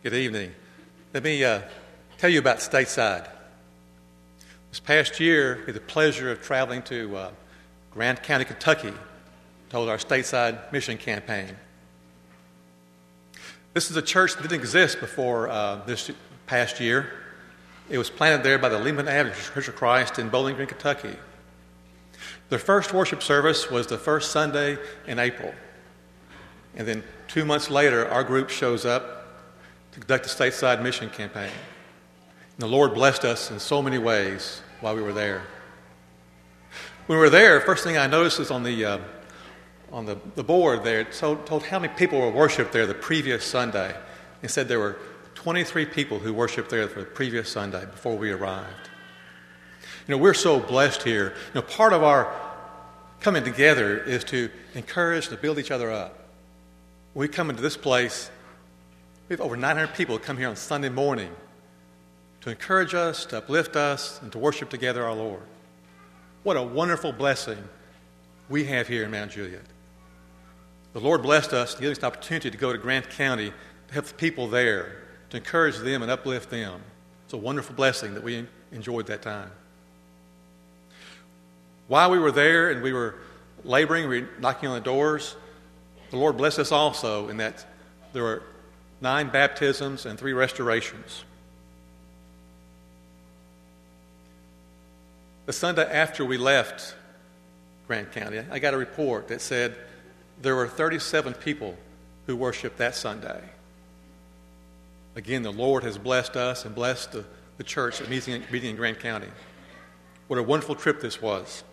Good evening. Let me uh, tell you about Stateside. This past year, I had the pleasure of traveling to uh, Grant County, Kentucky, to hold our Stateside mission campaign. This is a church that didn't exist before uh, this past year. It was planted there by the Lehman Avenue Church of Christ in Bowling Green, Kentucky. Their first worship service was the first Sunday in April. And then two months later, our group shows up conduct a stateside mission campaign. And the Lord blessed us in so many ways while we were there. When we were there, first thing I noticed is on the, uh, on the, the board there, it told, told how many people were worshiped there the previous Sunday. It said there were 23 people who worshiped there for the previous Sunday before we arrived. You know, we're so blessed here. You know, part of our coming together is to encourage, to build each other up. we come into this place, we have over 900 people come here on Sunday morning to encourage us, to uplift us, and to worship together our Lord. What a wonderful blessing we have here in Mount Juliet. The Lord blessed us to give us an opportunity to go to Grant County to help the people there, to encourage them and uplift them. It's a wonderful blessing that we enjoyed that time. While we were there and we were laboring, we were knocking on the doors, the Lord blessed us also in that there were nine baptisms, and three restorations. The Sunday after we left Grant County, I got a report that said there were 37 people who worshiped that Sunday. Again, the Lord has blessed us and blessed the, the church meeting, meeting in Grant County. What a wonderful trip this was.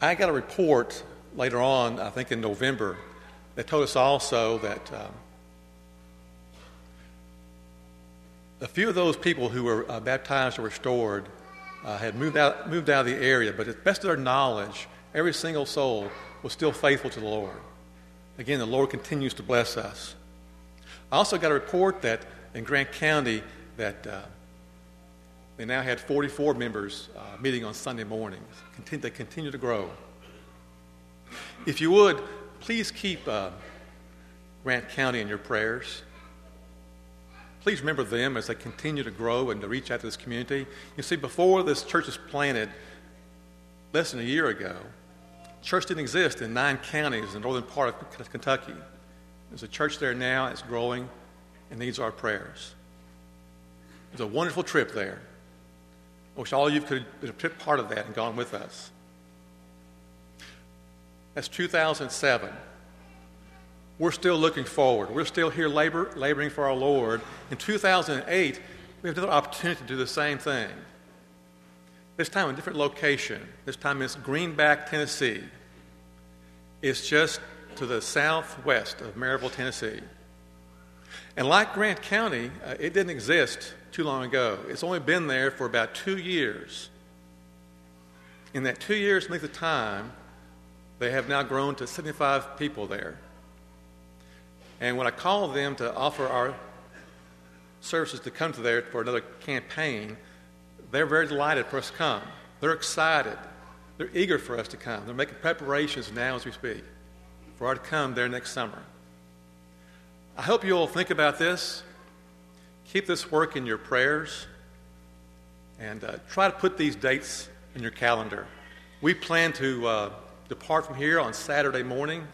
I got a report later on, I think in November, they told us also that um, a few of those people who were uh, baptized or restored uh, had moved out, moved out of the area, but at the best of their knowledge, every single soul was still faithful to the Lord. Again, the Lord continues to bless us. I also got a report that in Grant County that uh, they now had 44 members uh, meeting on Sunday mornings. They continue to grow. If you would, please keep uh, Grant County in your prayers. Please remember them as they continue to grow and to reach out to this community. You see, before this church was planted, less than a year ago, church didn't exist in nine counties in the northern part of Kentucky. There's a church there now, it's growing, and needs our prayers. It was a wonderful trip there. I wish all of you could have been part of that and gone with us. That's 2007. We're still looking forward. We're still here labor, laboring for our Lord. In 2008, we have another opportunity to do the same thing. This time in a different location. This time it's Greenback, Tennessee. It's just to the southwest of Maryville, Tennessee. And like Grant County, uh, it didn't exist too long ago. It's only been there for about two years. In that two years length of time, they have now grown to 75 people there. And when I called them to offer our services to come to there for another campaign, they're very delighted for us to come. They're excited. They're eager for us to come. They're making preparations now as we speak for our to come there next summer. I hope you'll think about this. Keep this work in your prayers. And uh, try to put these dates in your calendar. We plan to uh, depart from here on Saturday morning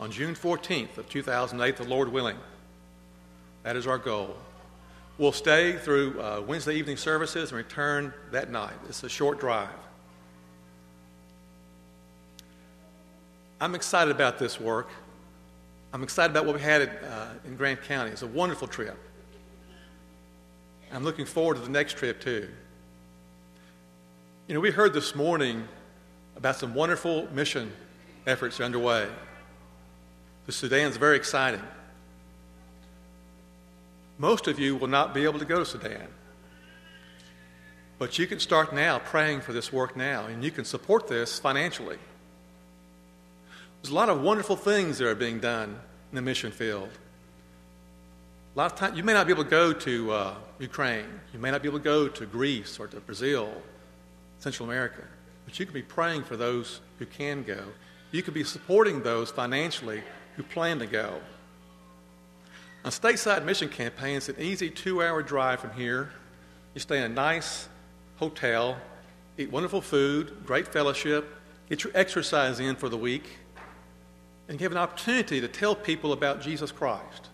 on June 14th of 2008, the Lord willing. That is our goal. We'll stay through uh, Wednesday evening services and return that night. It's a short drive. I'm excited about this work. I'm excited about what we had at, uh, in Grant County. It's a wonderful trip. I'm looking forward to the next trip, too. You know, we heard this morning about some wonderful mission efforts underway. The Sudan is very exciting. Most of you will not be able to go to Sudan. But you can start now praying for this work now, and you can support this financially. There's a lot of wonderful things that are being done in the mission field. A lot of times, you may not be able to go to uh, Ukraine. You may not be able to go to Greece or to Brazil, Central America. But you could be praying for those who can go You could be supporting those financially who plan to go. A stateside mission campaign is an easy two hour drive from here. You stay in a nice hotel, eat wonderful food, great fellowship, get your exercise in for the week, and give an opportunity to tell people about Jesus Christ.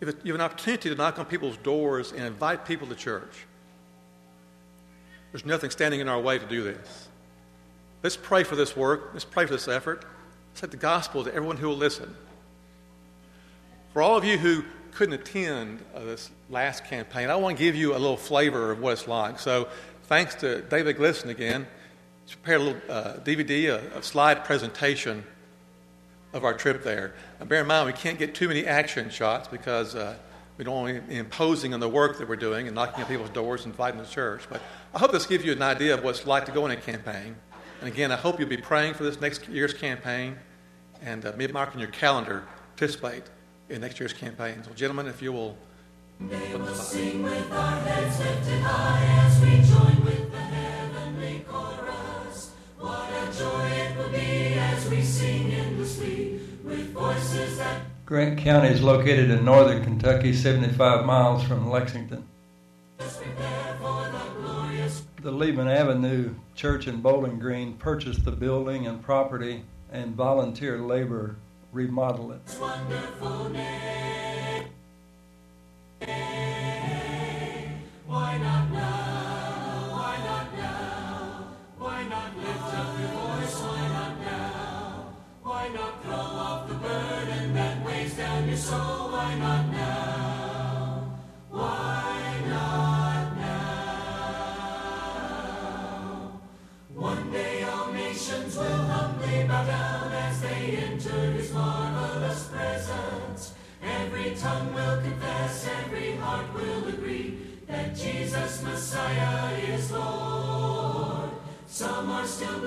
You have an opportunity to knock on people's doors and invite people to church. There's nothing standing in our way to do this. Let's pray for this work. Let's pray for this effort. Let's take the gospel to everyone who will listen. For all of you who couldn't attend uh, this last campaign, I want to give you a little flavor of what it's like. So, thanks to David Glisson again, he's prepared a little uh, DVD, a, a, slide presentation of our trip there. Now, bear in mind, we can't get too many action shots because uh, we don't want to be imposing on the work that we're doing and knocking on people's doors and inviting to church. But I hope this gives you an idea of what it's like to go in a campaign. And again, I hope you'll be praying for this next year's campaign and uh, maybe mark on your calendar participate in next year's campaign. So, gentlemen, if you will. They will sing with our heads lifted high as we join with the heavenly chorus. What a joy it will be as we sing endlessly with voices that. Grant County is located in northern Kentucky, 75 miles from Lexington. The Lehman Avenue Church in Bowling Green purchased the building and property and volunteer labor remodel it. Why not now?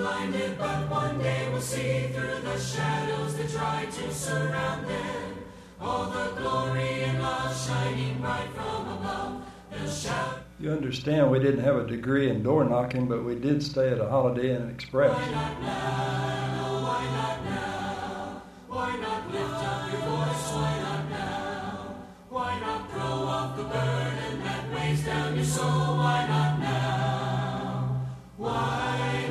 Blinded, but one day will see through the shadows that try to surround them. All the glory and love shining bright from above. They'll shout. You understand, we didn't have a degree in door knocking, but we did stay at a Holiday Inn Express. Why not now Why not you just be so restless now Why not grow to burn and waste down your soul why not now Why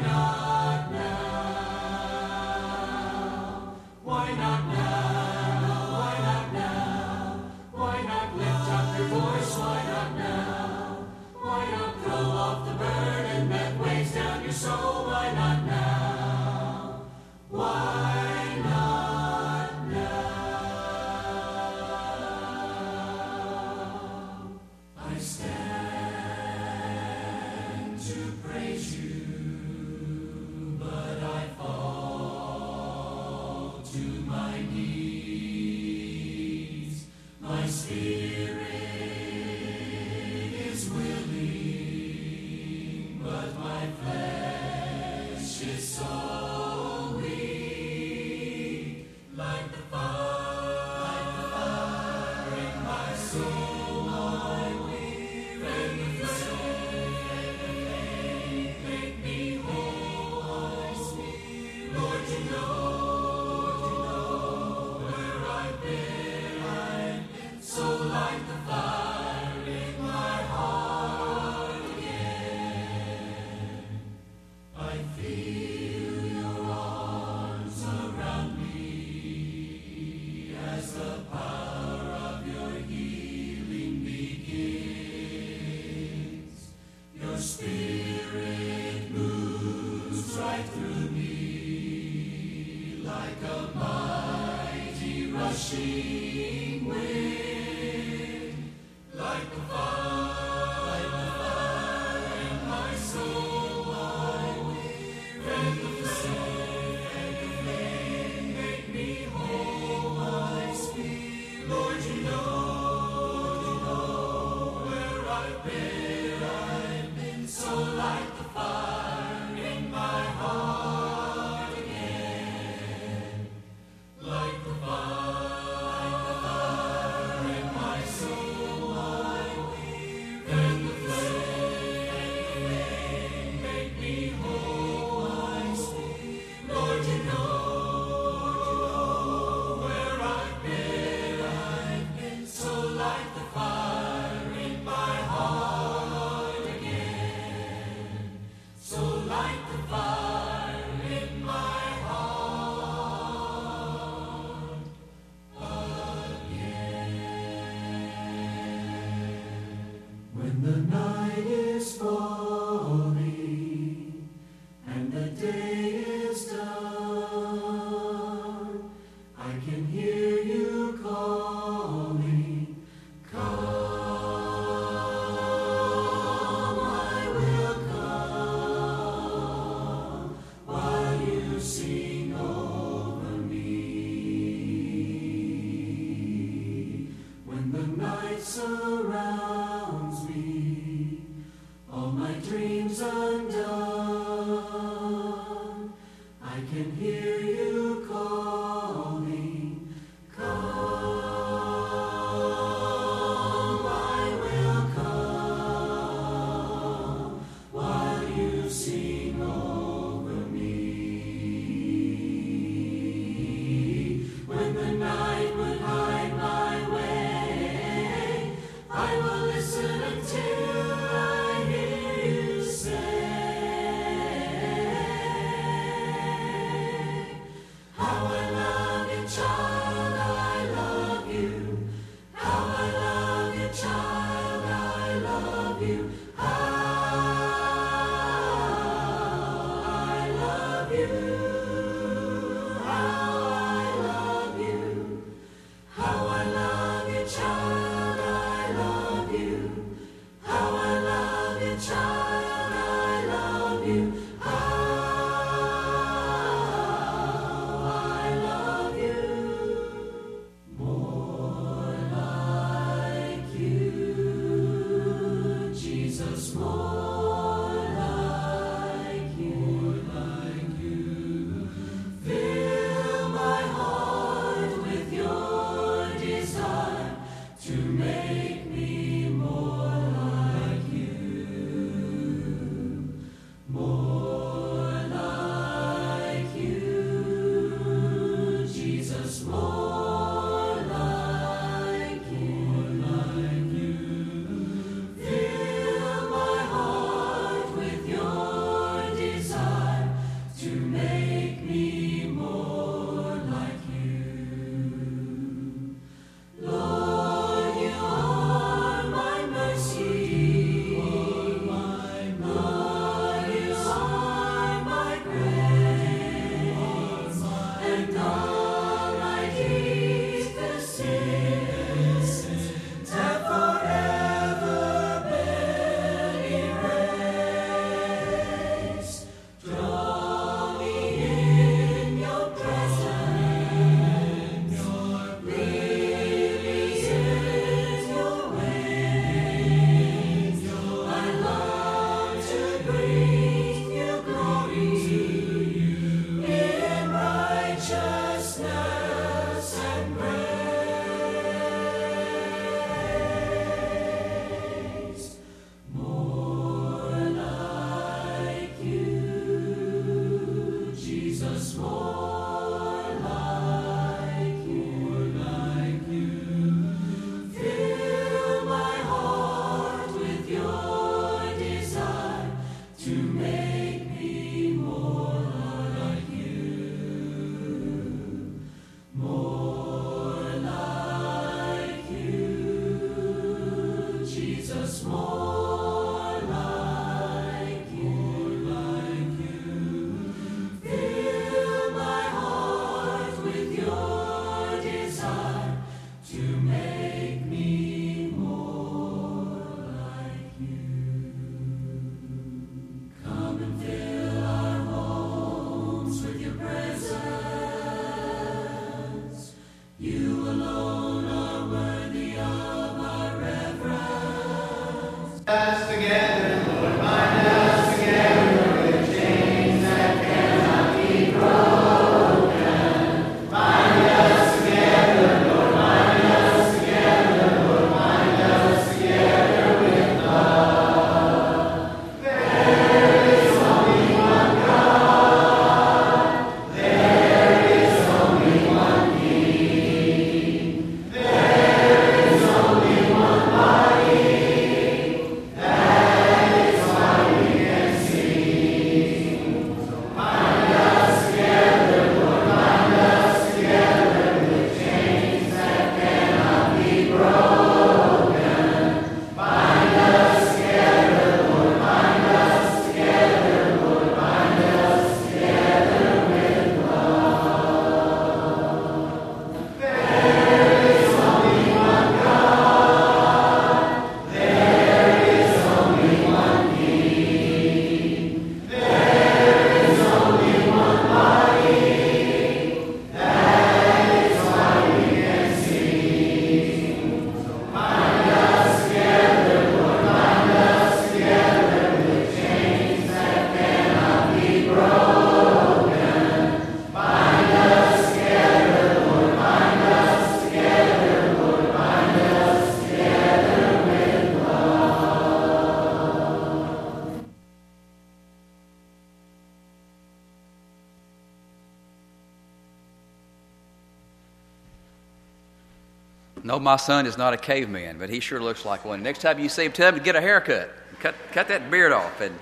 No, my son is not a caveman, but he sure looks like one. Next time you see him, tell him to get a haircut. Cut, cut that beard off. And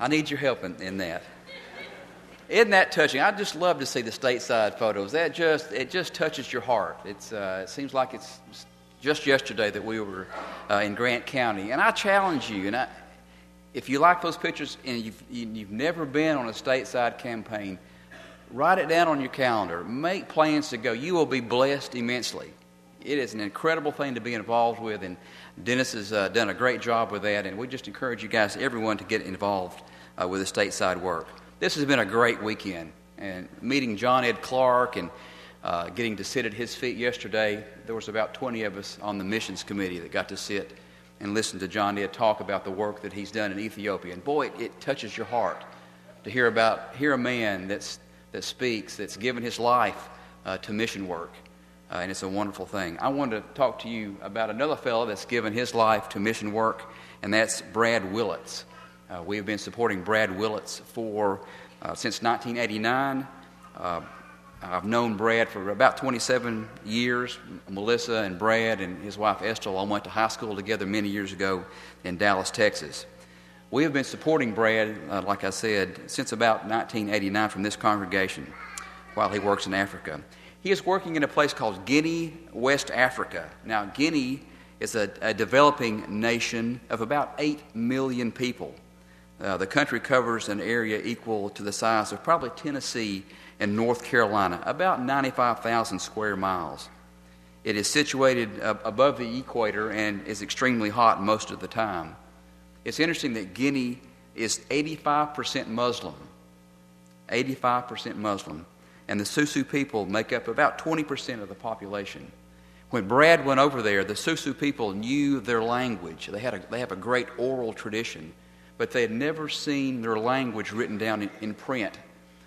I need your help in, in that. Isn't that touching? I just love to see the stateside photos. That just it just touches your heart. It's uh, it seems like it's just yesterday that we were uh, in Grant County, and I challenge you. And I, if you like those pictures and you've you've never been on a stateside campaign, write it down on your calendar. Make plans to go. You will be blessed immensely. It is an incredible thing to be involved with, and Dennis has uh, done a great job with that. And we just encourage you guys, everyone, to get involved uh, with the stateside work this has been a great weekend. And meeting John Ed Clark and uh, getting to sit at his feet yesterday, there was about 20 of us on the missions committee that got to sit and listen to John Ed talk about the work that he's done in Ethiopia. And boy, it, it touches your heart to hear about hear a man that's that speaks that's given his life uh, to mission work. Uh, and it's a wonderful thing. I wanted to talk to you about another fellow that's given his life to mission work, and that's Brad Willits. Uh, we have been supporting Brad Willits for uh, since 1989. Uh, I've known Brad for about 27 years. Melissa and Brad and his wife Esther all went to high school together many years ago in Dallas, Texas. We have been supporting Brad, uh, like I said, since about 1989 from this congregation while he works in Africa. He is working in a place called Guinea, West Africa. Now, Guinea is a, a developing nation of about 8 million people. Uh, the country covers an area equal to the size of probably Tennessee and North Carolina, about 95,000 square miles. It is situated uh, above the equator and is extremely hot most of the time. It's interesting that Guinea is 85% Muslim. 85% Muslim. And the Susu people make up about 20% of the population. When Brad went over there, the Susu people knew their language. They, had a, they have a great oral tradition but they had never seen their language written down in, in print.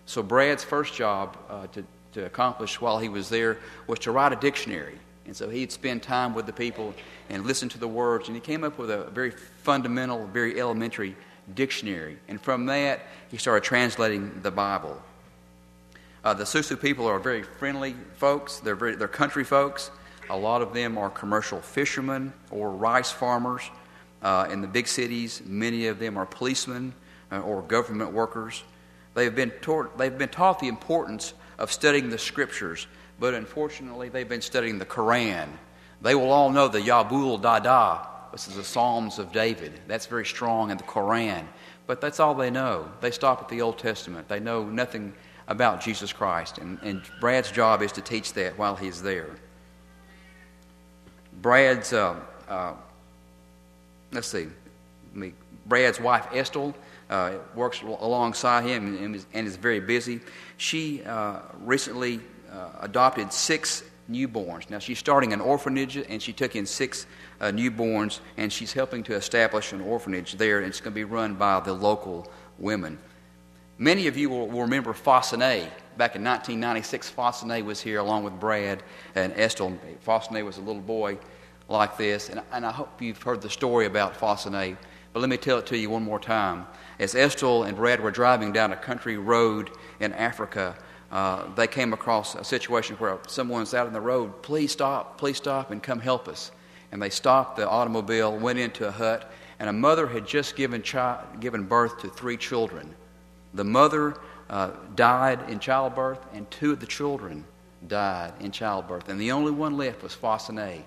So Brad's first job uh, to, to accomplish while he was there was to write a dictionary. And so he'd spend time with the people and listen to the words, and he came up with a very fundamental, very elementary dictionary. And from that, he started translating the Bible. Uh, the Susu people are very friendly folks. They're, very, they're country folks. A lot of them are commercial fishermen or rice farmers. Uh, in the big cities, many of them are policemen uh, or government workers. They've been, taught, they've been taught the importance of studying the scriptures, but unfortunately, they've been studying the Quran. They will all know the Yabul Dada. This is the Psalms of David. That's very strong in the Quran. But that's all they know. They stop at the Old Testament. They know nothing about Jesus Christ. And, and Brad's job is to teach that while he's there. Brad's uh, uh, let's see, Brad's wife Estelle uh, works alongside him and is, and is very busy. She uh, recently uh, adopted six newborns. Now she's starting an orphanage, and she took in six uh, newborns, and she's helping to establish an orphanage there. And it's going to be run by the local women. Many of you will, will remember Faucinet. Back in 1996, Faucinet was here along with Brad and Estelle. Faucinet was a little boy like this, and, and I hope you've heard the story about Faucinet, but let me tell it to you one more time. As Estelle and Brad were driving down a country road in Africa, uh, they came across a situation where someone's out in the road, please stop, please stop, and come help us. And they stopped the automobile, went into a hut, and a mother had just given, chi- given birth to three children. The mother uh, died in childbirth, and two of the children died in childbirth, and the only one left was Faucinet.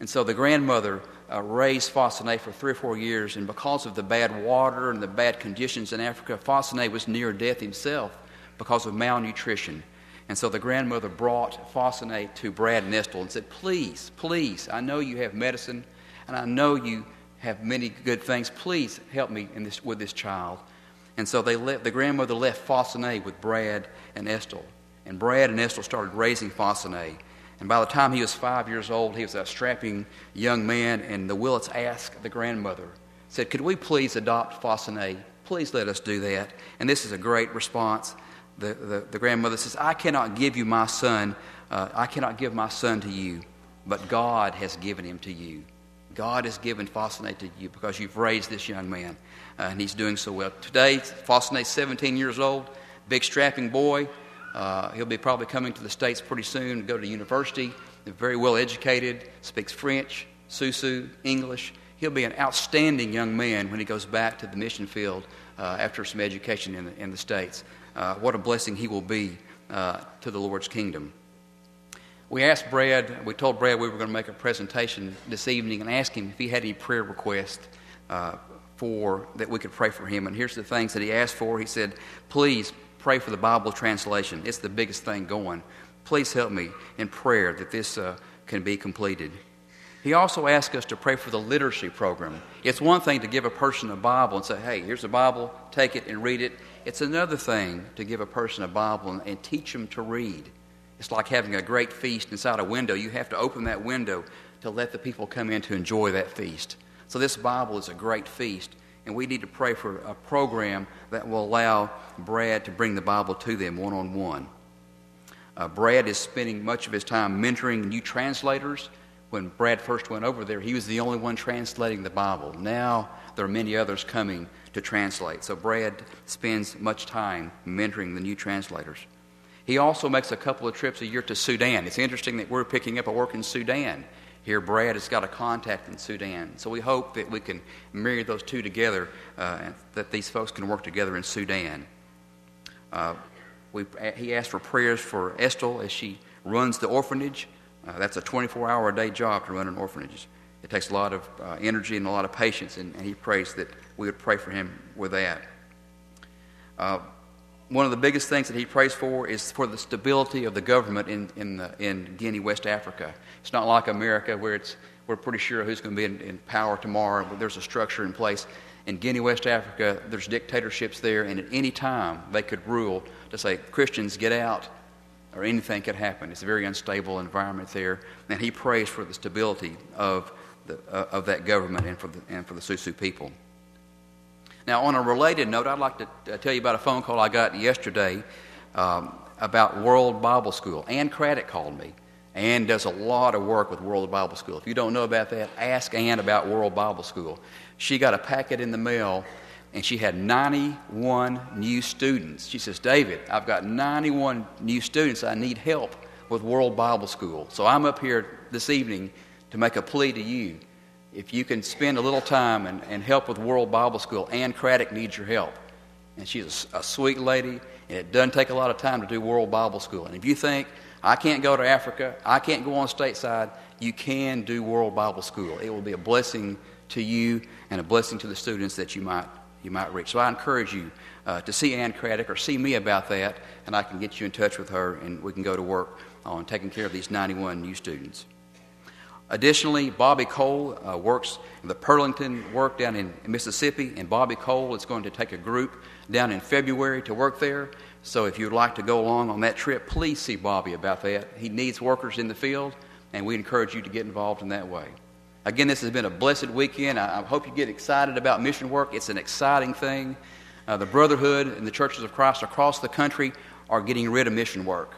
And so the grandmother uh, raised Faucinet for three or four years, and because of the bad water and the bad conditions in Africa, Faucinet was near death himself because of malnutrition. And so the grandmother brought Faucinet to Brad Nestle and said, Please, please, I know you have medicine, and I know you have many good things. Please help me this, with this child. And so they let, the grandmother left Faucinet with Brad and Estelle. And Brad and Estelle started raising Faucinet. And by the time he was five years old, he was a strapping young man, and the Willits asked the grandmother, said, Could we please adopt Faucinet? Please let us do that. And this is a great response. The, the, the grandmother says, I cannot give you my son. Uh, I cannot give my son to you, but God has given him to you. God has given Faucinet to you because you've raised this young man, uh, and he's doing so well. Today, Faucinet's 17 years old, big strapping boy. Uh, he'll be probably coming to the States pretty soon to go to university. very well educated, speaks French, Susu, English. He'll be an outstanding young man when he goes back to the mission field uh, after some education in the, in the States. Uh, what a blessing he will be uh, to the Lord's kingdom. We asked Brad, we told Brad we were going to make a presentation this evening and ask him if he had any prayer requests uh, for that we could pray for him. And here's the things that he asked for. He said, "Please pray for the Bible translation. It's the biggest thing going. Please help me in prayer that this uh, can be completed." He also asked us to pray for the literacy program. It's one thing to give a person a Bible and say, hey, here's a Bible, take it and read it. It's another thing to give a person a Bible and, and teach them to read. It's like having a great feast inside a window. You have to open that window to let the people come in to enjoy that feast. So, this Bible is a great feast, and we need to pray for a program that will allow Brad to bring the Bible to them one on one. Brad is spending much of his time mentoring new translators when Brad first went over there, he was the only one translating the Bible. Now there are many others coming to translate. So Brad spends much time mentoring the new translators. He also makes a couple of trips a year to Sudan. It's interesting that we're picking up a work in Sudan. Here, Brad has got a contact in Sudan. So we hope that we can marry those two together, uh, and that these folks can work together in Sudan. Uh, we, he asked for prayers for Estelle as she runs the orphanage. Uh, that's a 24 hour a day job to run an orphanage. It takes a lot of uh, energy and a lot of patience, and, and, he prays that we would pray for him with that. One of the biggest things that he prays for is for the stability of the government in, in, the, in Guinea, West Africa. It's not like America where it's, we're pretty sure who's going to be in, in power tomorrow, but there's a structure in place. In Guinea, West Africa, there's dictatorships there, and at any time they could rule to say, Christians, get out, or anything could happen. It's a very unstable environment there, and he prays for the stability of, the, uh, of that government and for, the, and for the Susu people. Now, on a related note, I'd like to uh, tell you about a phone call I got yesterday um, about World Bible School. Ann Craddock called me. Ann does a lot of work with World Bible School. If you don't know about that, ask Ann about World Bible School. She got a packet in the mail and she had 91 new students. She says, David, I've got 91 new students. I need help with World Bible School. So I'm up here this evening to make a plea to you. If you can spend a little time and, and help with World Bible School, Ann Craddock needs your help. And she's a, a sweet lady, and it doesn't take a lot of time to do World Bible School. And if you think, I can't go to Africa, I can't go on stateside, you can do World Bible School. It will be a blessing to you and a blessing to the students that you might you might reach. So I encourage you uh, to see Ann Craddock or see me about that, and I can get you in touch with her, and we can go to work on taking care of these 91 new students. Additionally, Bobby Cole uh, works the Pearlington work down in Mississippi, and Bobby Cole is going to take a group down in February to work there. So if you'd like to go along on that trip, please see Bobby about that. He needs workers in the field, and we encourage you to get involved in that way. Again, this has been a blessed weekend. I, I hope you get excited about mission work. It's an exciting thing. Uh, the Brotherhood and the churches of Christ across the country are getting rid of mission work.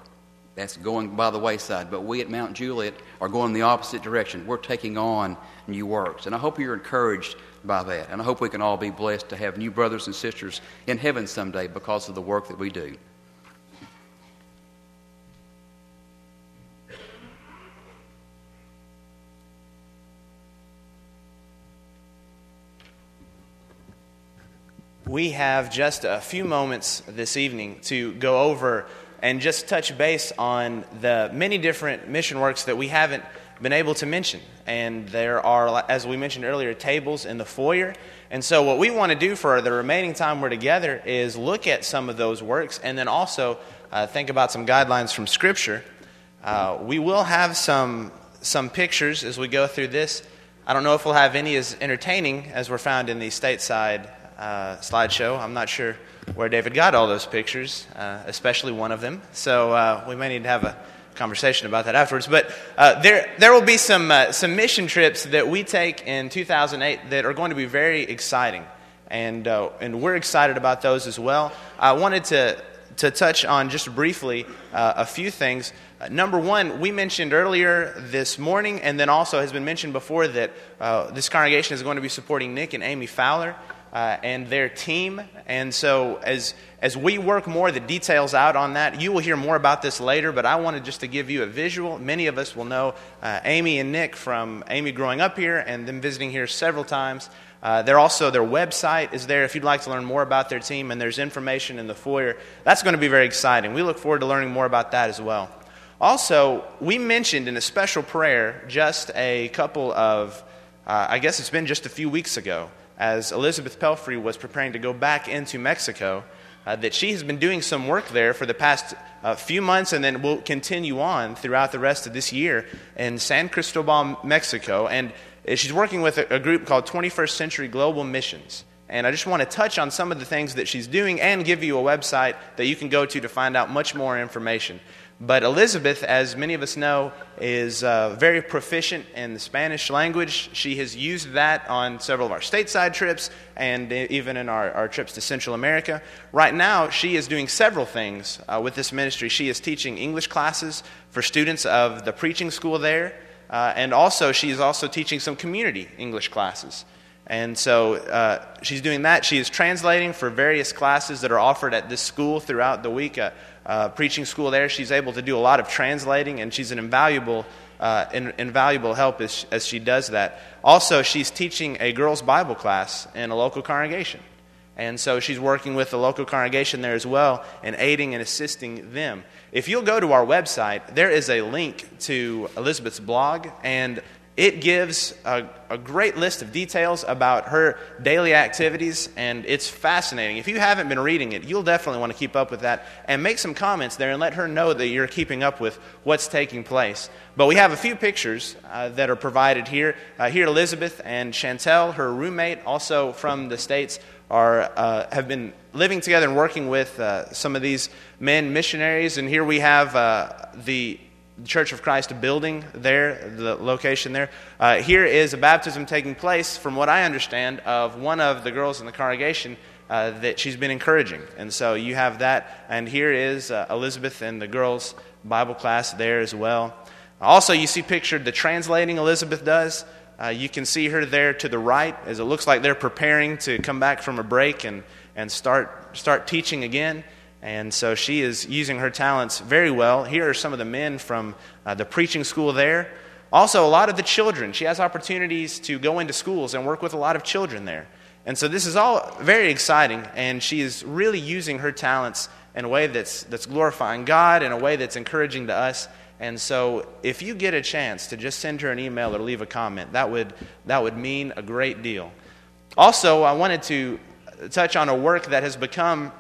That's going by the wayside. But we at Mount Juliet are going the opposite direction. We're taking on new works. And I hope you're encouraged by that. And I hope we can all be blessed to have new brothers and sisters in heaven someday because of the work that we do. we have just a few moments this evening to go over and just touch base on the many different mission works that we haven't been able to mention. And there are, as we mentioned earlier, tables in the foyer. And so, what we want to do for the remaining time we're together is look at some of those works and then also uh, think about some guidelines from Scripture. Uh, we will have some, some pictures as we go through this. I don't know if we'll have any as entertaining as were found in the stateside uh, slideshow. I'm not sure where David got all those pictures, uh, especially one of them. So uh, we may need to have a conversation about that afterwards. But uh, there, there will be some, uh, some mission trips that we take in 2008 that are going to be very exciting. And, uh, and we're excited about those as well. I wanted to, to touch on just briefly a few things. number one, we mentioned earlier this morning, and then also has been mentioned before, that this congregation is going to be supporting Nick and Amy Fowler uh, and their team. And so, as, as we work more the details out on that, you will hear more about this later, but I wanted just to give you a visual. Many of us will know uh, Amy and Nick from Amy growing up here and them visiting here several times. Uh, they're also, their website is there if you'd like to learn more about their team, and there's information in the foyer. That's going to be very exciting. We look forward to learning more about that as well. Also, we mentioned in a special prayer just a couple of, uh, I guess it's been just a few weeks ago, as Elizabeth Pelfrey was preparing to go back into Mexico, uh, that she has been doing some work there for the past uh, few months and then will continue on throughout the rest of this year in San Cristobal, Mexico. And uh, she's working with a, a group called 21st Century Global Missions. And I just want to touch on some of the things that she's doing and give you a website that you can go to to find out much more information. But Elizabeth, as many of us know, is uh, very proficient in the Spanish language. She has used that on several of our stateside trips and even in our, our trips to Central America. Right now, she is doing several things uh, with this ministry. She is teaching English classes for students of the preaching school there, uh, and also she is also teaching some community English classes. And so uh, she's doing that. She is translating for various classes that are offered at this school throughout the week. Uh, uh, preaching school there. She's able to do a lot of translating, and she's an invaluable, uh, in, invaluable help as, as she does that. Also, she's teaching a girls' Bible class in a local congregation. And so she's working with the local congregation there as well and aiding and assisting them. If you'll go to our website, there is a link to Elizabeth's blog, and it gives a, a, great list of details about her daily activities, and it's fascinating. If you haven't been reading it, you'll definitely want to keep up with that and make some comments there and let her know that you're keeping up with what's taking place. But we have a few pictures uh, that are provided here. Uh, here, Elizabeth and Chantel, her roommate, also from the States, are, uh, have been living together and working with uh, some of these men missionaries. And here we have uh, the the Church of Christ building there, the location there. Uh, here is a baptism taking place, from what I understand, of one of the girls in the congregation uh, that she's been encouraging. And so you have that. And here is uh, Elizabeth and the girls' Bible class there as well. Also, you see pictured the translating Elizabeth does. Uh, you can see her there to the right as it looks like they're preparing to come back from a break and, and start, start teaching again. And so she is using her talents very well. Here are some of the men from uh, the preaching school there. Also, a lot of the children. She has opportunities to go into schools and work with a lot of children there. And so this is all very exciting, and she is really using her talents in a way that's, that's glorifying God, in a way that's encouraging to us. And so if you get a chance to just send her an email or leave a comment, that would, that would mean a great deal. Also, I wanted to touch on a work that has become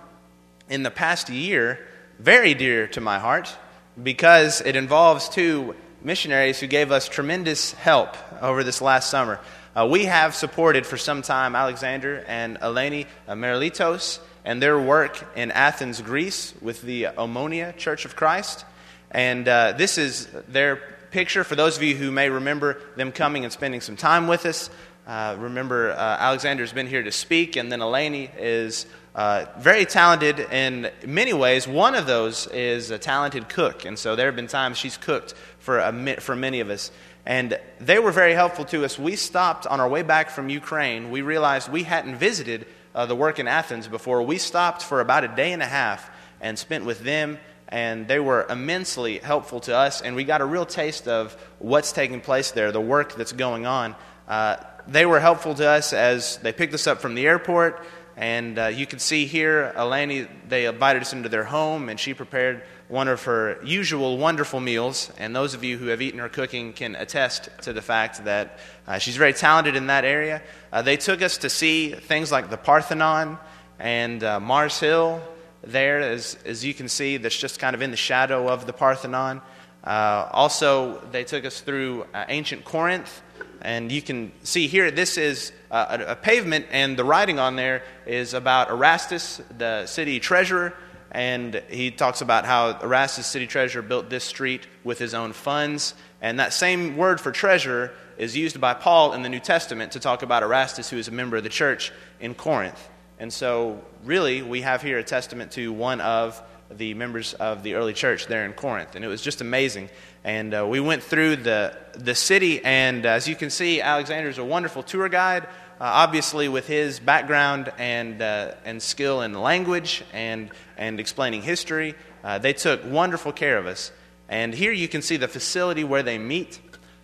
in the past year very dear to my heart because it involves two missionaries who gave us tremendous help over this last summer. Uh, we have supported for some time Alexander and Eleni Merlitos and their work in Athens, Greece, with the Omonia Church of Christ. And uh, this is their picture for those of you who may remember them coming and spending some time with us. Uh, remember, uh, Alexander's been here to speak, and then Eleni is uh, very talented in many ways. One of those is a talented cook, and so there have been times she's cooked for, a, for many of us. And they were very helpful to us. We stopped on our way back from Ukraine. We realized we hadn't visited uh, the work in Athens before. We stopped for about a day and a half and spent with them, and they were immensely helpful to us. And we got a real taste of what's taking place there, the work that's going on. Uh, they were helpful to us as they picked us up from the airport. And uh, you can see here, Eleni, they invited us into their home, and she prepared one of her usual wonderful meals. And those of you who have eaten her cooking can attest to the fact that uh, she's very talented in that area. Uh, they took us to see things like the Parthenon and uh, Mars Hill there, as, as you can see, that's just kind of in the shadow of the Parthenon. Uh, also, they took us through uh, ancient Corinth and you can see here, this is uh, a, a pavement, and the writing on there is about Erastus, the city treasurer. And he talks about how Erastus, city treasurer, built this street with his own funds. And that same word for treasurer is used by Paul in the New Testament to talk about Erastus, who is a member of the church in Corinth. And so, really, we have here a testament to one of the members of the early church there in Corinth. And it was just amazing. And uh, we went through the, the city, and as you can see, Alexander is a wonderful tour guide. Uh, obviously, with his background and, uh, and skill in language and, and explaining history, uh, they took wonderful care of us. And here you can see the facility where they meet.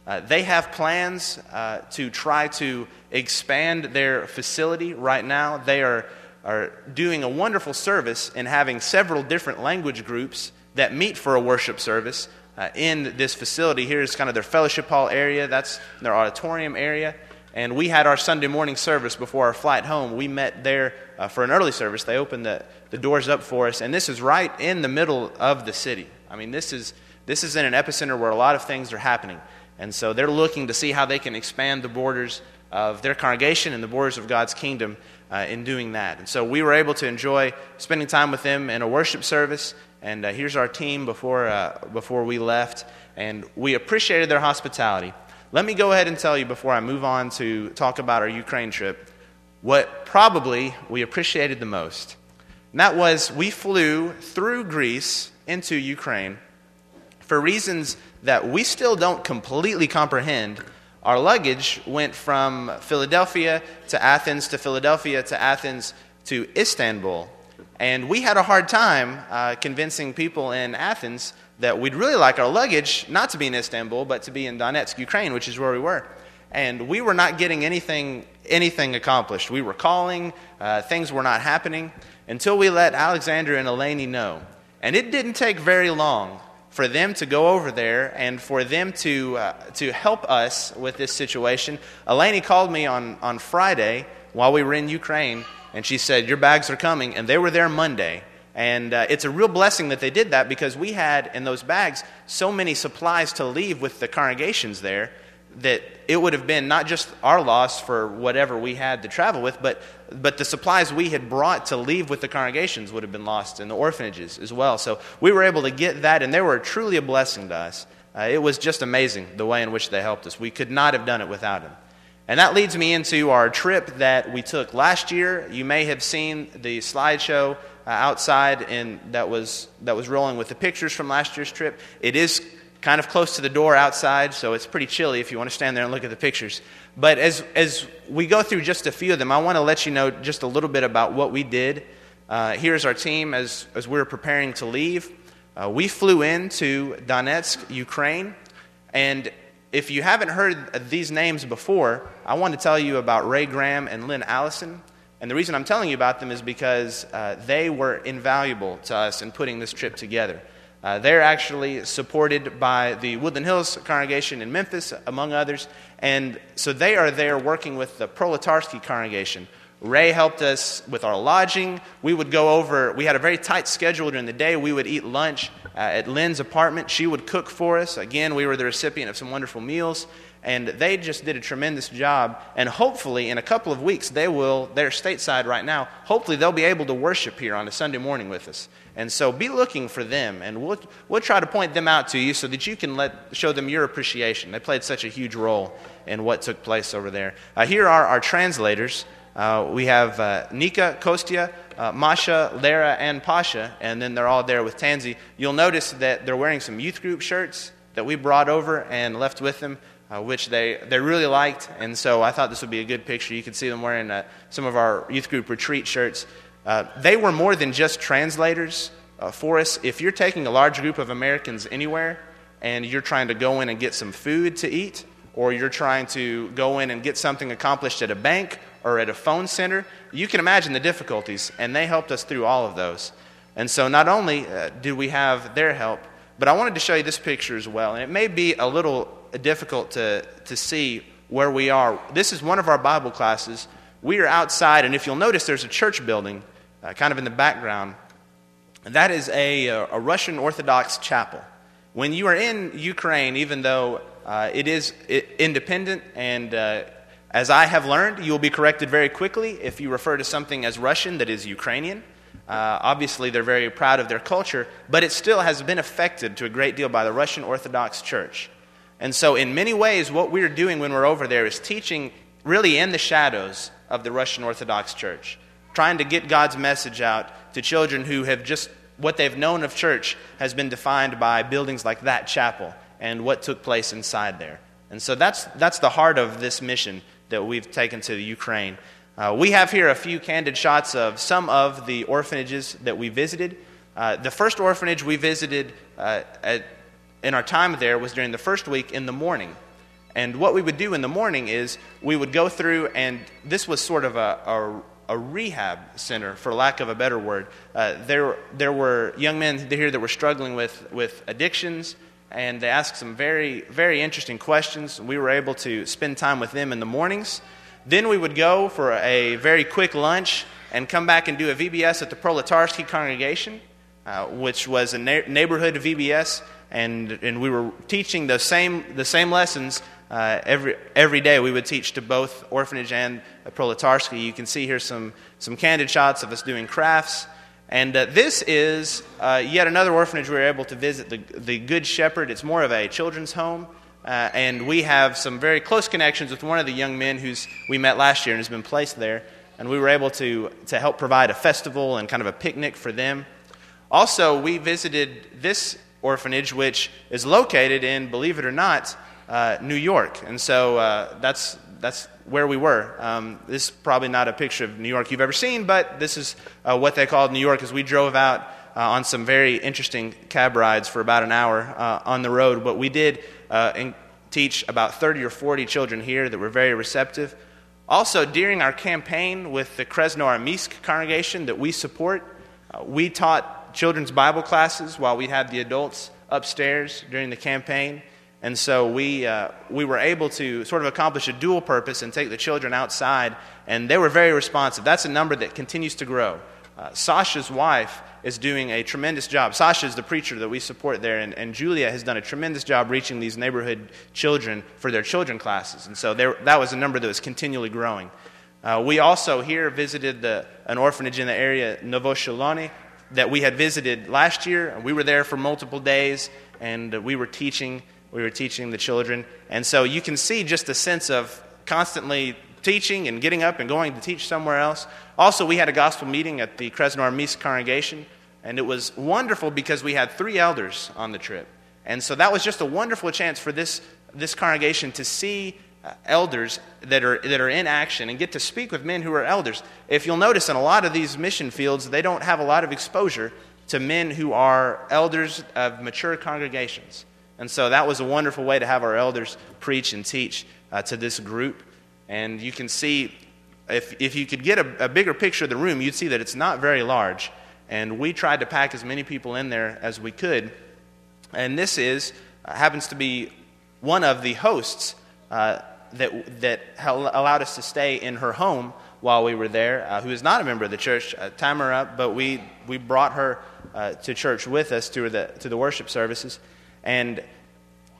Uh, they have plans uh, to try to expand their facility right now. They are, are doing a wonderful service in having several different language groups that meet for a worship service uh, in this facility. Here's kind of their fellowship hall area, that's their auditorium area. And we had our Sunday morning service before our flight home. We met there uh, for an early service. They opened the, the doors up for us, and this is right in the middle of the city. I mean, this is, this is in an epicenter where a lot of things are happening. And so they're looking to see how they can expand the borders of their congregation and the borders of God's kingdom uh, in doing that. And so we were able to enjoy spending time with them in a worship service and uh, here's our team before, uh, before we left. And we appreciated their hospitality. Let me go ahead and tell you before I move on to talk about our Ukraine trip what probably we appreciated the most. And that was we flew through Greece into Ukraine for reasons that we still don't completely comprehend. Our luggage went from Philadelphia to Athens to Philadelphia to Athens to Istanbul. And we had a hard time uh, convincing people in Athens that we'd really like our luggage not to be in Istanbul, but to be in Donetsk, Ukraine, which is where we were. And we were not getting anything, anything accomplished. We were calling, uh, things were not happening until we let Alexander and Eleni know. And it didn't take very long for them to go over there and for them to, uh, to help us with this situation. Eleni called me on, on Friday while we were in Ukraine and she said, Your bags are coming. And they were there Monday. And uh, it's a real blessing that they did that because we had in those bags so many supplies to leave with the congregations there that it would have been not just our loss for whatever we had to travel with, but, but the supplies we had brought to leave with the congregations would have been lost in the orphanages as well. So we were able to get that, and they were truly a blessing to us. Uh, it was just amazing the way in which they helped us. We could not have done it without them. And that leads me into our trip that we took last year. You may have seen the slideshow uh, outside and that was, that was rolling with the pictures from last year's trip. It is kind of close to the door outside, so it's pretty chilly if you want to stand there and look at the pictures. But as, as we go through just a few of them, I want to let you know just a little bit about what we did. Uh, here's our team as, as we were preparing to leave. Uh, we flew into Donetsk, Ukraine, and if you haven't heard these names before, I want to tell you about Ray Graham and Lynn Allison. And the reason I'm telling you about them is because uh, they were invaluable to us in putting this trip together. Uh, they're actually supported by the Woodland Hills congregation in Memphis, among others. And so they are there working with the Proletarsky congregation. Ray helped us with our lodging. We would go over, we had a very tight schedule during the day. We would eat lunch uh, at Lynn's apartment. She would cook for us. Again, we were the recipient of some wonderful meals, and they just did a tremendous job. And hopefully, in a couple of weeks, they will, they're stateside right now, hopefully, they'll be able to worship here on a Sunday morning with us. And so be looking for them, and we'll, we'll try to point them out to you so that you can let, show them your appreciation. They played such a huge role in what took place over there. Uh, here are our translators. Uh, we have uh, Nika, Kostya, uh, Masha, Lara, and Pasha, and then they're all there with Tansy. You'll notice that they're wearing some youth group shirts that we brought over and left with them, uh, which they, they really liked. And so I thought this would be a good picture. You can see them wearing uh, some of our youth group retreat shirts. Uh, they were more than just translators for us. If you're taking a large group of Americans anywhere and you're trying to go in and get some food to eat, or you're trying to go in and get something accomplished at a bank or at a phone center, you can imagine the difficulties, and they helped us through all of those. And so not only uh, did we have their help, but I wanted to show you this picture as well. And it may be a little difficult to, to see where we are. This is one of our Bible classes. We are outside, and if you'll notice, there's a church building uh, kind of in the background. That is a, a Russian Orthodox chapel. When you are in Ukraine, even though uh, it is independent and uh, as I have learned, you will be corrected very quickly if you refer to something as Russian that is Ukrainian. Uh, obviously, they're very proud of their culture, but it still has been affected to a great deal by the Russian Orthodox Church. And so, in many ways, what we're doing when we're over there is teaching really in the shadows of the Russian Orthodox Church, trying to get God's message out to children who have just what they've known of church has been defined by buildings like that chapel and what took place inside there. And so that's, that's the heart of this mission that we've taken to Ukraine. Uh, we have here a few candid shots of some of the orphanages that we visited. Uh, the first orphanage we visited uh, at, in our time there was during the first week in the morning. And what we would do in the morning is we would go through, and this was sort of a, a a rehab center, for lack of a better word. Uh, there, there were young men here that were struggling with, with addictions, and they asked some very, very interesting questions. We were able to spend time with them in the mornings. Then we would go for a very quick lunch and come back and do a VBS at the Proletarsky congregation, uh, which was a na- neighborhood VBS, and, and we were teaching the same, the same lessons uh, every, every day we would teach to both orphanage and Proletarsky. You can see here some, some candid shots of us doing crafts. And uh, this is uh, yet another orphanage we were able to visit, the, the Good Shepherd. It's more of a children's home. Uh, and we have some very close connections with one of the young men who's we met last year and has been placed there. And we were able to, to help provide a festival and kind of a picnic for them. Also, we visited this orphanage, which is located in, believe it or not, uh, New York. And so uh, that's, that's where we were. Um, this is probably not a picture of New York you've ever seen, but this is uh, what they called New York as we drove out uh, on some very interesting cab rides for about an hour uh, on the road. But we did in, teach about 30 or 40 children here that were very receptive. Also, during our campaign with the Krasnoarmeysk congregation that we support, we taught children's Bible classes while we had the adults upstairs during the campaign. And so we, uh, we were able to sort of accomplish a dual purpose and take the children outside, and they were very responsive. That's a number that continues to grow. Uh, Sasha's wife is doing a tremendous job. Sasha is the preacher that we support there, and, and Julia has done a tremendous job reaching these neighborhood children for their children classes. And so there, that was a number that was continually growing. Uh, we also here visited the, an orphanage in the area, Novoshaloni, that we had visited last year. We were there for multiple days, and we were teaching we were teaching the children. And so you can see just a sense of constantly teaching and getting up and going to teach somewhere else. Also, we had a gospel meeting at the Krasnoarmeysk congregation, and it was wonderful because we had three elders on the trip. And so that was just a wonderful chance for this, this congregation to see uh, elders that are, that are in action and get to speak with men who are elders. If you'll notice, in a lot of these mission fields, they don't have a lot of exposure to men who are elders of mature congregations. And so that was a wonderful way to have our elders preach and teach uh, to this group. And you can see, if, if you could get a, a bigger picture of the room, you'd see that it's not very large. And we tried to pack as many people in there as we could. And this is, uh, happens to be one of the hosts uh, that, that allowed us to stay in her home while we were there, uh, who is not a member of the church, uh, Tamara, but we, we brought her uh, to church with us to the, to the worship services. And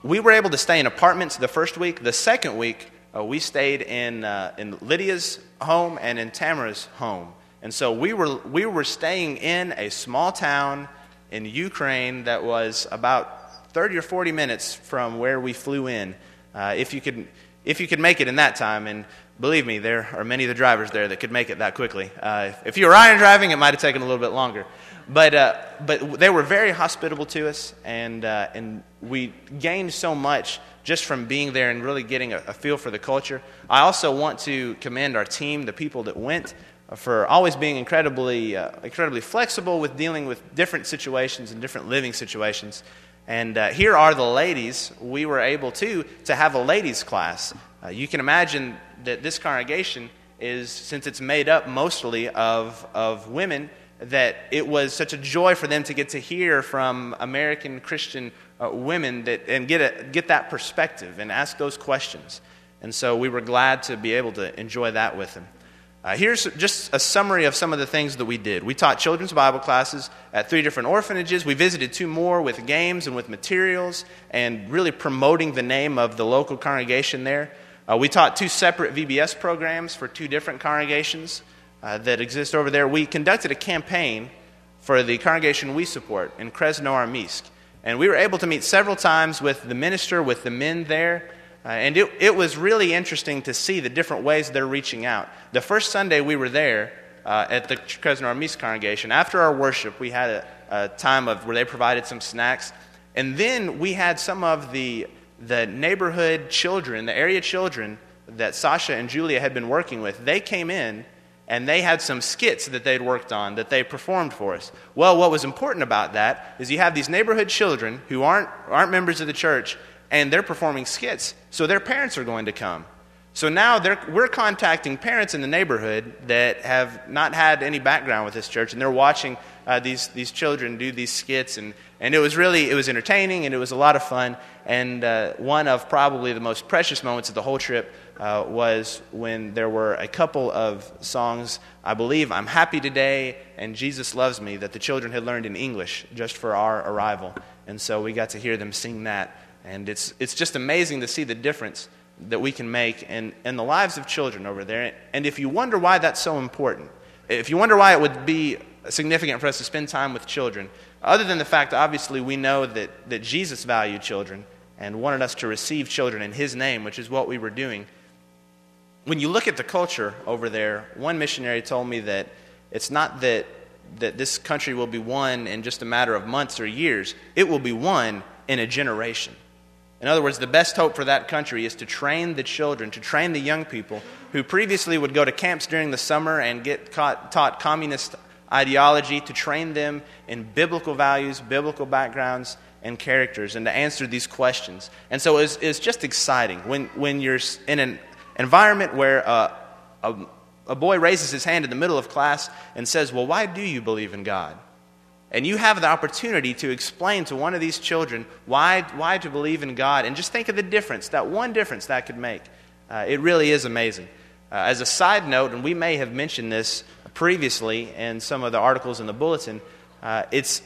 we were able to stay in apartments the first week. The second week, uh, we stayed in, uh, in Lydia's home and in Tamara's home. And so we were, we were staying in a small town in Ukraine that was about 30 or 40 minutes from where we flew in. Uh, if, you could, if you could make it in that time, and believe me, there are many of the drivers there that could make it that quickly. Uh, if you were iron driving, it might have taken a little bit longer. But, uh, but they were very hospitable to us, and, uh, and we gained so much just from being there and really getting a, a, feel for the culture. I also want to commend our team, the people that went, uh, for always being incredibly, uh, incredibly flexible with dealing with different situations and different living situations. And uh, here are the ladies. We were able to to have a ladies' class. Uh, you can imagine that this congregation is, since it's made up mostly of, of women, that it was such a joy for them to get to hear from American Christian uh, women that, and get, a, get that perspective and ask those questions. And so we were glad to be able to enjoy that with them. Uh, here's just a summary of some of the things that we did. We taught children's Bible classes at three different orphanages. We visited two more with games and with materials and really promoting the name of the local congregation there. Uh, we taught two separate VBS programs for two different congregations uh, that exist over there, we conducted a campaign for the congregation we support in Krasnoarmeysk. And we were able to meet several times with the minister, with the men there. Uh, and it, it was really interesting to see the different ways they're reaching out. The first Sunday we were there uh, at the Krasnoarmeysk congregation, after our worship, we had a, a time of where they provided some snacks. And then we had some of the, the neighborhood children, the area children that Sasha and Julia had been working with. They came in and they had some skits that they'd worked on that they performed for us. Well, what was important about that is you have these neighborhood children who aren't, aren't members of the church and they're performing skits. So their parents are going to come. So now we're contacting parents in the neighborhood that have not had any background with this church, and they're watching uh, these, these children do these skits. And, and it was really, it was entertaining, and it was a lot of fun. And uh, one of probably the most precious moments of the whole trip uh, was when there were a couple of songs, I believe, I'm Happy Today and Jesus Loves Me, that the children had learned in English just for our arrival. And so we got to hear them sing that. And it's, it's just amazing to see the difference that we can make in, in the lives of children over there. And if you wonder why that's so important, if you wonder why it would be significant for us to spend time with children, other than the fact obviously we know that, that Jesus valued children and wanted us to receive children in His name, which is what we were doing. When you look at the culture over there, one missionary told me that it's not that, that this country will be won in just a matter of months or years, it will be won in a generation. In other words, the best hope for that country is to train the children, to train the young people who previously would go to camps during the summer and get caught, taught communist ideology, to train them in biblical values, biblical backgrounds, and characters, and to answer these questions. And so it's, it's just exciting when, when you're in an environment where uh, a, a boy raises his hand in the middle of class and says, Well, why do you believe in God? And you have the opportunity to explain to one of these children why, why to believe in God. And just think of the difference, that one difference that could make. Uh, it really is amazing. Uh, as a side note, and we may have mentioned this previously in some of the articles in the bulletin, uh, it's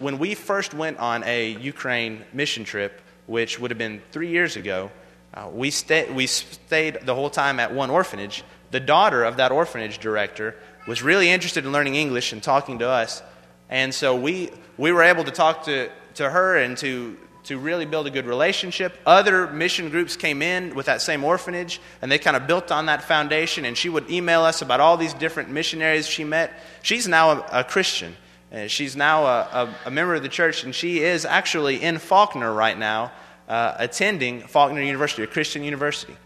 when we first went on a Ukraine mission trip, which would have been three years ago, uh, we, stay, we stayed the whole time at one orphanage. The daughter of that orphanage director was really interested in learning English and talking to us. And so we, we were able to talk to, to her and to, to really build a good relationship. Other mission groups came in with that same orphanage, and they kind of built on that foundation. And she would email us about all these different missionaries she met. She's now a, a Christian. Uh, she's now a, a, a, member of the church, and she is actually in Faulkner right now, uh, attending Faulkner University, a Christian university.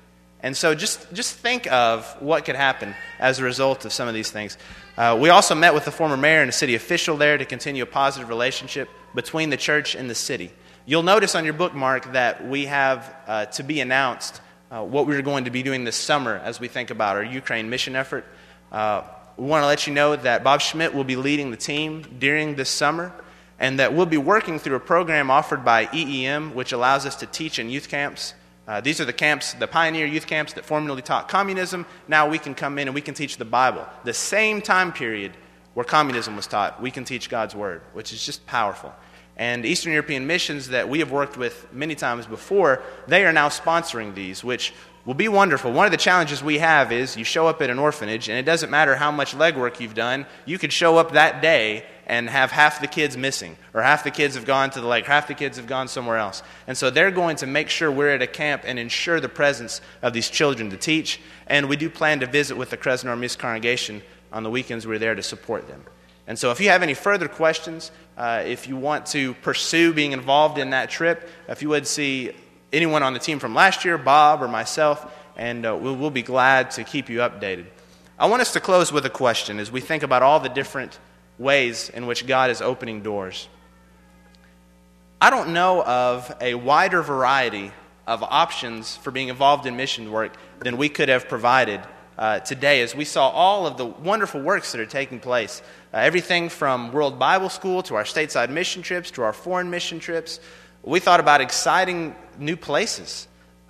And so just, just think of what could happen as a result of some of these things. Uh, we also met with the former mayor and a city official there to continue a positive relationship between the church and the city. You'll notice on your bookmark that we have uh, to be announced uh, what we're going to be doing this summer as we think about our Ukraine mission effort. We want to let you know that Bob Schmidt will be leading the team during this summer and that we'll be working through a program offered by EEM, which allows us to teach in youth camps uh, these are the camps, the pioneer youth camps that formerly taught communism. Now we can come in and we can teach the Bible. The same time period where communism was taught, we can teach God's Word, which is just powerful. And Eastern European missions that we have worked with many times before, they are now sponsoring these, which will be wonderful. One of the challenges we have is you show up at an orphanage, and it doesn't matter how much legwork you've done, you could show up that day and have half the kids missing, or half the kids have gone to the lake, half the kids have gone somewhere else. And so they're going to make sure we're at a camp and ensure the presence of these children to teach. And we do plan to visit with the Krasnoarmeysk congregation on the weekends we're there to support them. And so if you have any further questions, uh, if you want to pursue being involved in that trip, if you would see anyone on the team from last year, Bob or myself, and uh, we'll, we'll be glad to keep you updated. I want us to close with a question as we think about all the different ways in which God is opening doors. I don't know of a wider variety of options for being involved in mission work than we could have provided uh, today as we saw all of the wonderful works that are taking place. Uh, everything from World Bible School to our stateside mission trips to our foreign mission trips. We thought about exciting new places,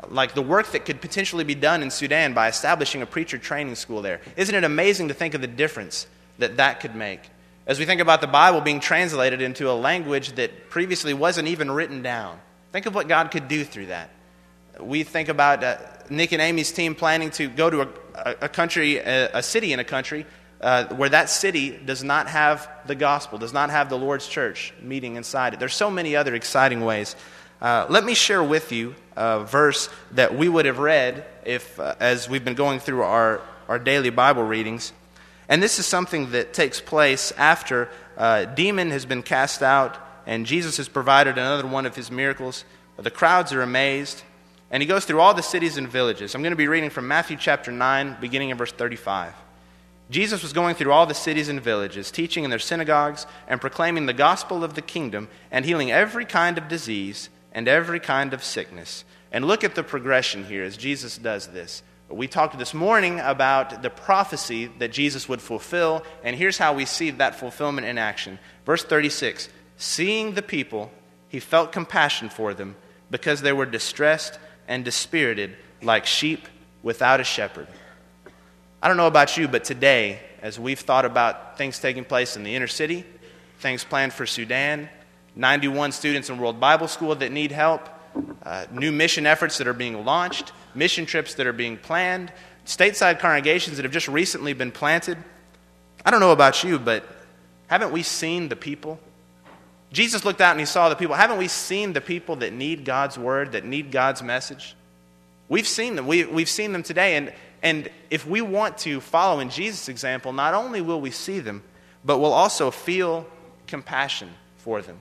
like the work that could potentially be done in Sudan by establishing a preacher training school there. Isn't it amazing to think of the difference that that could make? As we think about the Bible being translated into a language that previously wasn't even written down, think of what God could do through that. We think about uh, Nick and Amy's team planning to go to a, a country, a, a, city in a country uh, where that city does not have the gospel, does not have the Lord's church meeting inside it. There's so many other exciting ways. Uh, let me share with you a verse that we would have read if, uh, as we've been going through our, our daily Bible readings. And this is something that takes place after uh, demon has been cast out, and Jesus has provided another one of his miracles. The crowds are amazed, and he goes through all the cities and villages. I'm going to be reading from Matthew chapter 9, beginning in verse 35. Jesus was going through all the cities and villages, teaching in their synagogues and proclaiming the gospel of the kingdom and healing every kind of disease and every kind of sickness. And look at the progression here as Jesus does this. We talked this morning about the prophecy that Jesus would fulfill, and here's how we see that fulfillment in action. Verse 36 Seeing the people, he felt compassion for them because they were distressed and dispirited like sheep without a shepherd. I don't know about you, but today, as we've thought about things taking place in the inner city, things planned for Sudan, 91 students in World Bible School that need help, uh, new mission efforts that are being launched, mission trips that are being planned, stateside congregations that have just recently been planted. I don't know about you, but haven't we seen the people? Jesus looked out and he saw the people. Haven't we seen the people that need God's word, that need God's message? We've seen them. We, we've seen them today. And, and if we want to follow in Jesus' example, not only will we see them, but we'll also feel compassion for them.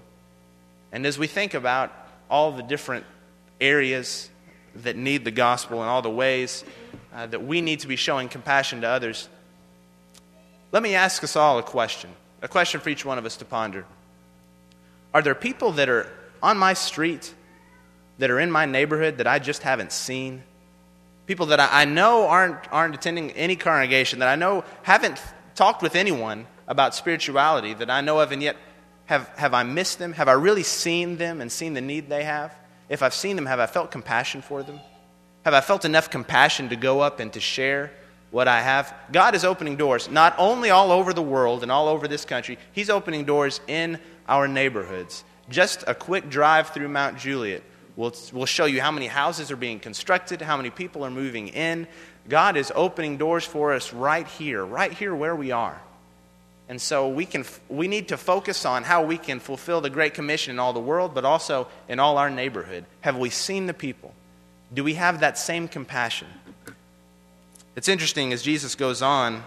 And as we think about all the different areas that need the gospel and all the ways uh, that we need to be showing compassion to others, let me ask us all a question, a question for each one of us to ponder. Are there people that are on my street, that are in my neighborhood that I just haven't seen? People that I know aren't, aren't attending any congregation, that I know haven't talked with anyone about spirituality, that I know of, and yet have, have I missed them? Have I really seen them and seen the need they have? If I've seen them, have I felt compassion for them? Have I felt enough compassion to go up and to share what I have? God is opening doors, not only all over the world and all over this country, He's opening doors in our neighborhoods. Just a quick drive through Mount Juliet will we'll show you how many houses are being constructed, how many people are moving in. God is opening doors for us right here, right here where we are. And so we, can, we need to focus on how we can fulfill the Great Commission in all the world, but also in all our neighborhood. Have we seen the people? Do we have that same compassion? It's interesting as Jesus goes on,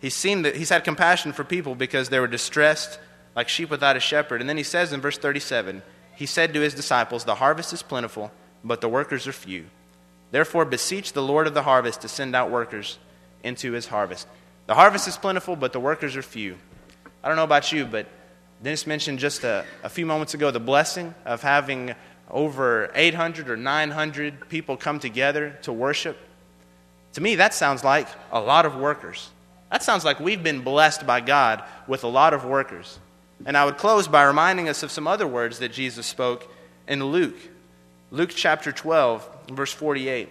he's, seen that, he's had compassion for people because they were distressed like sheep without a shepherd. And then he says in verse 37 He said to his disciples, The harvest is plentiful, but the workers are few. Therefore, beseech the Lord of the harvest to send out workers into his harvest. The harvest is plentiful, but the workers are few. I don't know about you, but Dennis mentioned just a, a few moments ago the blessing of having over 800 or 900 people come together to worship. To me, that sounds like a lot of workers. That sounds like we've been blessed by God with a lot of workers. And I would close by reminding us of some other words that Jesus spoke in Luke. Luke chapter 12, verse 48.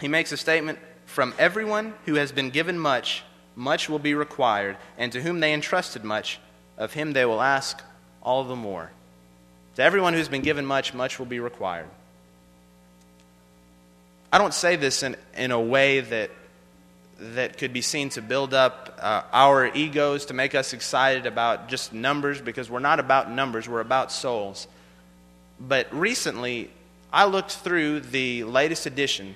He makes a statement From everyone who has been given much, much will be required, and to whom they entrusted much, of him they will ask all the more. To everyone who's been given much, much will be required. I don't say this in, in a way that, that could be seen to build up uh, our egos, to make us excited about just numbers, because we're not about numbers, we're about souls. But recently, I looked through the latest edition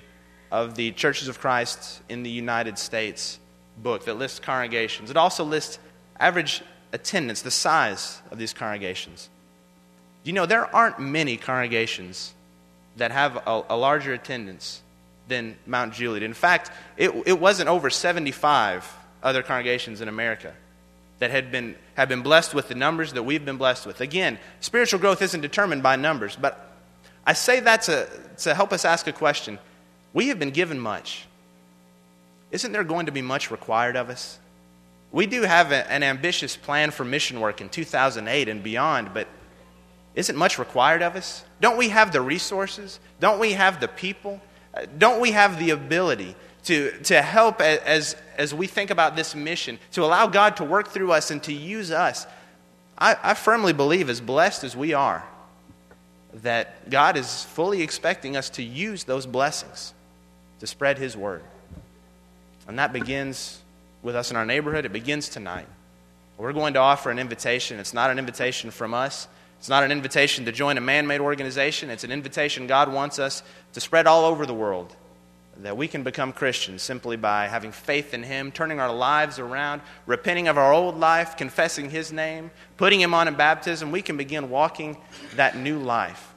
of the Churches of Christ in the United States book that lists congregations. It also lists average attendance, the size of these congregations. You know, there aren't many congregations that have a, a larger attendance than Mount Juliet. In fact, it, it wasn't over 75 other congregations in America that had been, have been blessed with the numbers that we've been blessed with. Again, spiritual growth isn't determined by numbers, but I say that to, to help us ask a question. We have been given much isn't there going to be much required of us? We do have a, an ambitious plan for mission work in 2008 and beyond, but isn't much required of us? Don't we have the resources? Don't we have the people? Don't we have the ability to, to help as, as we think about this mission, to allow God to work through us and to use us? I, I firmly believe, as blessed as we are, that God is fully expecting us to use those blessings to spread His word. And that begins with us in our neighborhood. It begins tonight. We're going to offer an invitation. It's not an invitation from us, it's not an invitation to join a man made organization. It's an invitation God wants us to spread all over the world. that we can become Christians simply by having faith in Him, turning our lives around, repenting of our old life, confessing His name, putting Him on in baptism, we can begin walking that new life.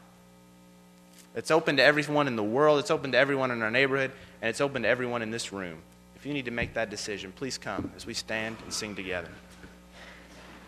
It's open to everyone in the world, it's open to everyone in our neighborhood, and it's open to everyone in this room. If you need to make that decision, please come as we stand and sing together.